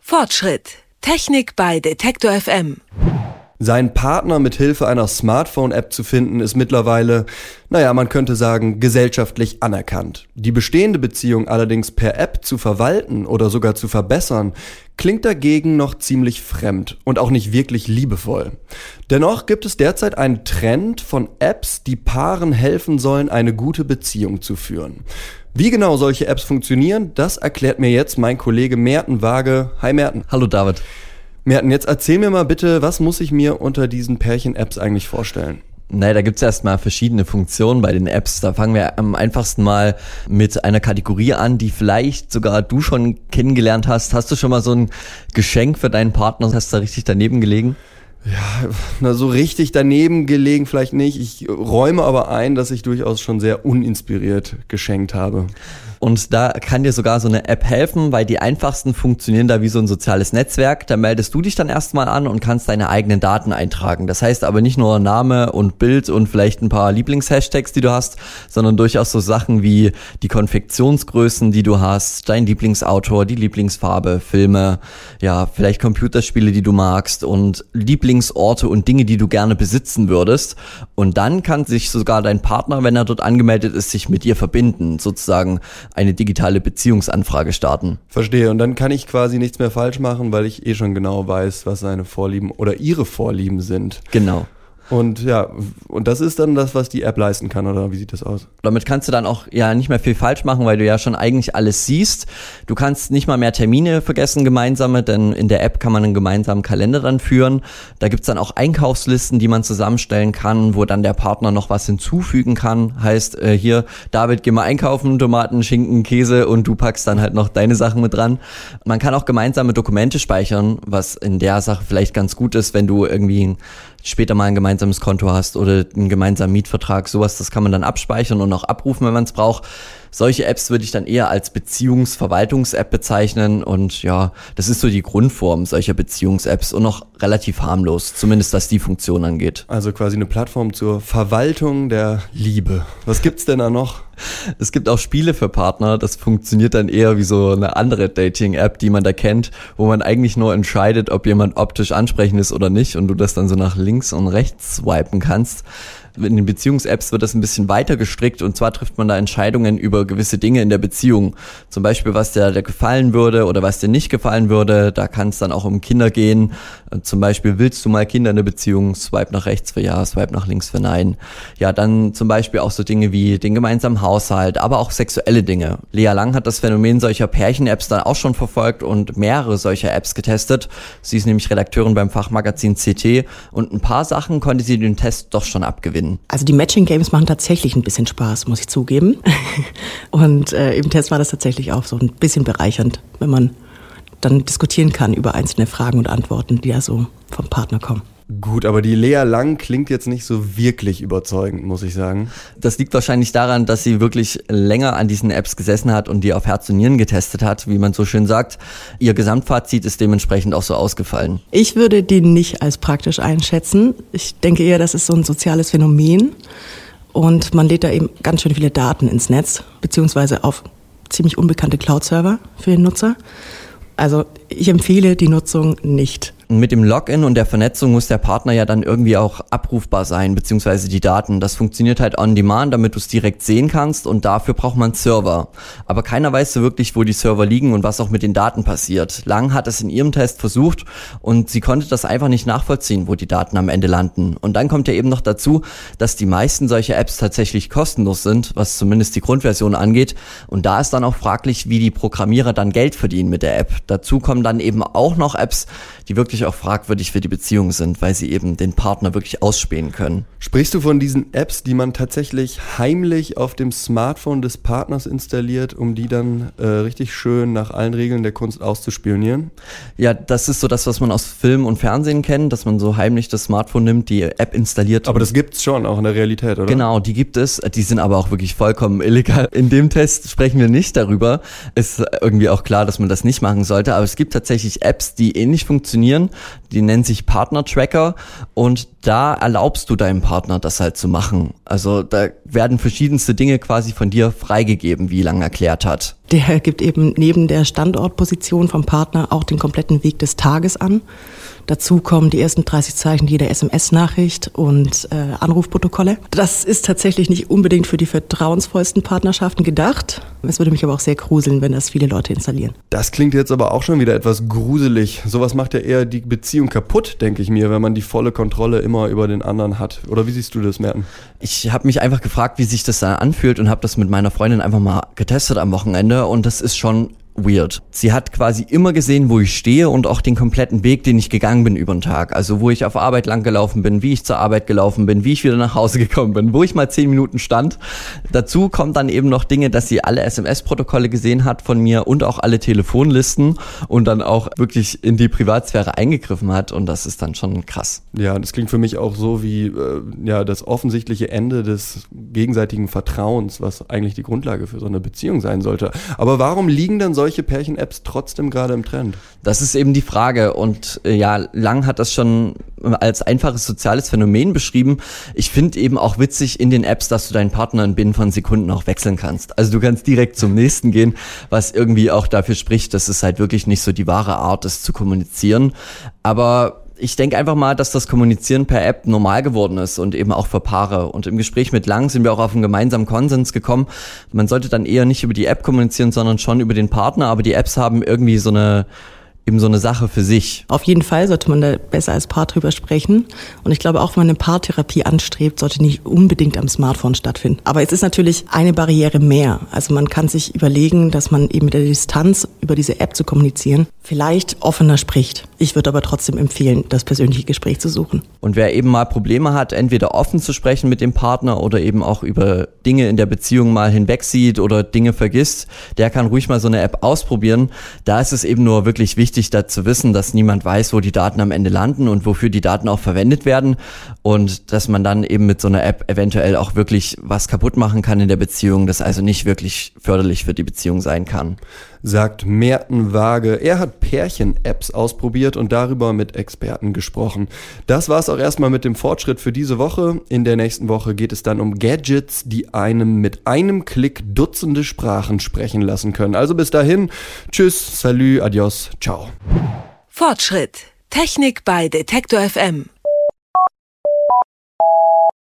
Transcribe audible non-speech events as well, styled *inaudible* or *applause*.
Fortschritt. Technik bei Detektor FM. Seinen Partner mit Hilfe einer Smartphone-App zu finden, ist mittlerweile, naja, man könnte sagen, gesellschaftlich anerkannt. Die bestehende Beziehung allerdings per App zu verwalten oder sogar zu verbessern, klingt dagegen noch ziemlich fremd und auch nicht wirklich liebevoll. Dennoch gibt es derzeit einen Trend von Apps, die Paaren helfen sollen, eine gute Beziehung zu führen. Wie genau solche Apps funktionieren, das erklärt mir jetzt mein Kollege Merten Waage. Hi Merten. Hallo David. Merten, jetzt erzähl mir mal bitte, was muss ich mir unter diesen Pärchen-Apps eigentlich vorstellen? Naja, da gibt's erstmal verschiedene Funktionen bei den Apps. Da fangen wir am einfachsten mal mit einer Kategorie an, die vielleicht sogar du schon kennengelernt hast. Hast du schon mal so ein Geschenk für deinen Partner? Hast du da richtig daneben gelegen? Ja, na so richtig daneben gelegen vielleicht nicht. Ich räume aber ein, dass ich durchaus schon sehr uninspiriert geschenkt habe. Und da kann dir sogar so eine App helfen, weil die einfachsten funktionieren da wie so ein soziales Netzwerk. Da meldest du dich dann erstmal an und kannst deine eigenen Daten eintragen. Das heißt aber nicht nur Name und Bild und vielleicht ein paar Lieblingshashtags, die du hast, sondern durchaus so Sachen wie die Konfektionsgrößen, die du hast, dein Lieblingsautor, die Lieblingsfarbe, Filme, ja, vielleicht Computerspiele, die du magst und Lieblingsorte und Dinge, die du gerne besitzen würdest. Und dann kann sich sogar dein Partner, wenn er dort angemeldet ist, sich mit dir verbinden, sozusagen eine digitale Beziehungsanfrage starten. Verstehe. Und dann kann ich quasi nichts mehr falsch machen, weil ich eh schon genau weiß, was seine Vorlieben oder ihre Vorlieben sind. Genau. Und ja, und das ist dann das, was die App leisten kann, oder wie sieht das aus? Damit kannst du dann auch ja nicht mehr viel falsch machen, weil du ja schon eigentlich alles siehst. Du kannst nicht mal mehr Termine vergessen, gemeinsame, denn in der App kann man einen gemeinsamen Kalender dann führen. Da gibt's dann auch Einkaufslisten, die man zusammenstellen kann, wo dann der Partner noch was hinzufügen kann. Heißt, äh, hier, David, geh mal einkaufen, Tomaten, Schinken, Käse und du packst dann halt noch deine Sachen mit dran. Man kann auch gemeinsame Dokumente speichern, was in der Sache vielleicht ganz gut ist, wenn du irgendwie später mal ein gemeinsames Konto hast oder einen gemeinsamen Mietvertrag, sowas, das kann man dann abspeichern und auch abrufen, wenn man es braucht. Solche Apps würde ich dann eher als Beziehungsverwaltungs-App bezeichnen und ja, das ist so die Grundform solcher Beziehungs-Apps und noch relativ harmlos, zumindest was die Funktion angeht. Also quasi eine Plattform zur Verwaltung der Liebe. Was gibt's denn da noch? *laughs* Es gibt auch Spiele für Partner, das funktioniert dann eher wie so eine andere Dating-App, die man da kennt, wo man eigentlich nur entscheidet, ob jemand optisch ansprechend ist oder nicht und du das dann so nach links und rechts swipen kannst in den Beziehungs-Apps wird das ein bisschen weiter gestrickt und zwar trifft man da Entscheidungen über gewisse Dinge in der Beziehung. Zum Beispiel, was dir der gefallen würde oder was dir nicht gefallen würde. Da kann es dann auch um Kinder gehen. Zum Beispiel, willst du mal Kinder in der Beziehung? Swipe nach rechts für ja, swipe nach links für nein. Ja, dann zum Beispiel auch so Dinge wie den gemeinsamen Haushalt, aber auch sexuelle Dinge. Lea Lang hat das Phänomen solcher Pärchen-Apps dann auch schon verfolgt und mehrere solcher Apps getestet. Sie ist nämlich Redakteurin beim Fachmagazin CT und ein paar Sachen konnte sie den Test doch schon abgewinnen finden? Also die Matching Games machen tatsächlich ein bisschen Spaß, muss ich zugeben. *laughs* Und äh, im Test war das tatsächlich auch so ein bisschen bereichernd, wenn man dann diskutieren kann über einzelne Fragen und Antworten, die ja so vom Partner kommen. Gut, aber die Lea Lang klingt jetzt nicht so wirklich überzeugend, muss ich sagen. Das liegt wahrscheinlich daran, dass sie wirklich länger an diesen Apps gesessen hat und die auf Herz und Nieren getestet hat, wie man so schön sagt. Ihr Gesamtfazit ist dementsprechend auch so ausgefallen. Ich würde die nicht als praktisch einschätzen. Ich denke eher, das ist so ein soziales Phänomen und man lädt da eben ganz schön viele Daten ins Netz, beziehungsweise auf ziemlich unbekannte Cloud-Server für den Nutzer. Also ich empfehle die Nutzung nicht. Mit dem Login und der Vernetzung muss der Partner ja dann irgendwie auch abrufbar sein, beziehungsweise die Daten. Das funktioniert halt on demand, damit du es direkt sehen kannst und dafür braucht man Server. Aber keiner weiß so wirklich, wo die Server liegen und was auch mit den Daten passiert. Lang hat es in ihrem Test versucht und sie konnte das einfach nicht nachvollziehen, wo die Daten am Ende landen. Und dann kommt ja eben noch dazu, dass die meisten solcher Apps tatsächlich kostenlos sind, was zumindest die Grundversion angeht. Und da ist dann auch fraglich, wie die Programmierer dann Geld verdienen mit der App. Dazu kommen dann eben auch noch Apps, die wirklich wirklich auch fragwürdig für die Beziehung sind, weil sie eben den Partner wirklich ausspähen können. Sprichst du von diesen Apps, die man tatsächlich heimlich auf dem Smartphone des Partners installiert, um die dann äh, richtig schön nach allen Regeln der Kunst auszuspionieren? Ja, das ist so das, was man aus Film und Fernsehen kennt, dass man so heimlich das Smartphone nimmt, die App installiert. Aber das gibt's schon auch in der Realität, oder? Genau, die gibt es. Die sind aber auch wirklich vollkommen illegal. In dem Test sprechen wir nicht darüber. Ist irgendwie auch klar, dass man das nicht machen sollte. Aber es gibt tatsächlich Apps, die ähnlich funktionieren die nennen sich Partner-Tracker und da erlaubst du deinem Partner das halt zu machen. Also da werden verschiedenste Dinge quasi von dir freigegeben, wie Lang erklärt hat. Der gibt eben neben der Standortposition vom Partner auch den kompletten Weg des Tages an. Dazu kommen die ersten 30 Zeichen jeder SMS-Nachricht und äh, Anrufprotokolle. Das ist tatsächlich nicht unbedingt für die vertrauensvollsten Partnerschaften gedacht. Es würde mich aber auch sehr gruseln, wenn das viele Leute installieren. Das klingt jetzt aber auch schon wieder etwas gruselig. Sowas macht ja eher die Beziehung kaputt, denke ich mir, wenn man die volle Kontrolle immer über den anderen hat. Oder wie siehst du das, Merten? Ich habe mich einfach gefragt, wie sich das da anfühlt und habe das mit meiner Freundin einfach mal getestet am Wochenende und das ist schon weird. Sie hat quasi immer gesehen, wo ich stehe und auch den kompletten Weg, den ich gegangen bin über den Tag. Also wo ich auf Arbeit lang gelaufen bin, wie ich zur Arbeit gelaufen bin, wie ich wieder nach Hause *laughs* gekommen bin, wo ich mal zehn Minuten stand. Dazu kommen dann eben noch Dinge, dass sie alle SMS-Protokolle gesehen hat von mir und auch alle Telefonlisten und dann auch wirklich in die Privatsphäre eingegriffen hat und das ist dann schon krass. Ja, das klingt für mich auch so wie äh, ja das offensichtliche Ende des gegenseitigen Vertrauens, was eigentlich die Grundlage für so eine Beziehung sein sollte. Aber warum liegen dann solche solche Pärchen-Apps trotzdem gerade im Trend? Das ist eben die Frage. Und äh, ja, Lang hat das schon als einfaches soziales Phänomen beschrieben. Ich finde eben auch witzig in den Apps, dass du deinen Partner in binnen von Sekunden auch wechseln kannst. Also du kannst direkt zum nächsten gehen, was irgendwie auch dafür spricht, dass es halt wirklich nicht so die wahre Art ist zu kommunizieren. Aber ich denke einfach mal, dass das Kommunizieren per App normal geworden ist und eben auch für Paare. Und im Gespräch mit Lang sind wir auch auf einen gemeinsamen Konsens gekommen. Man sollte dann eher nicht über die App kommunizieren, sondern schon über den Partner. Aber die Apps haben irgendwie so eine eben so eine Sache für sich. Auf jeden Fall sollte man da besser als Paar drüber sprechen. Und ich glaube, auch wenn man eine Paartherapie anstrebt, sollte nicht unbedingt am Smartphone stattfinden. Aber es ist natürlich eine Barriere mehr. Also man kann sich überlegen, dass man eben mit der Distanz über diese App zu kommunizieren vielleicht offener spricht. Ich würde aber trotzdem empfehlen, das persönliche Gespräch zu suchen. Und wer eben mal Probleme hat, entweder offen zu sprechen mit dem Partner oder eben auch über Dinge in der Beziehung mal hinwegsieht oder Dinge vergisst, der kann ruhig mal so eine App ausprobieren. Da ist es eben nur wirklich wichtig, wichtig, da zu wissen, dass niemand weiß, wo die Daten am Ende landen und wofür die Daten auch verwendet werden und dass man dann eben mit so einer App eventuell auch wirklich was kaputt machen kann in der Beziehung, das also nicht wirklich förderlich für die Beziehung sein kann. Sagt Merten Waage. Er hat Pärchen-Apps ausprobiert und darüber mit Experten gesprochen. Das war's auch erstmal mit dem Fortschritt für diese Woche. In der nächsten Woche geht es dann um Gadgets, die einem mit einem Klick Dutzende Sprachen sprechen lassen können. Also bis dahin, tschüss, salut, adios, ciao. Fortschritt. Technik bei Detektor FM.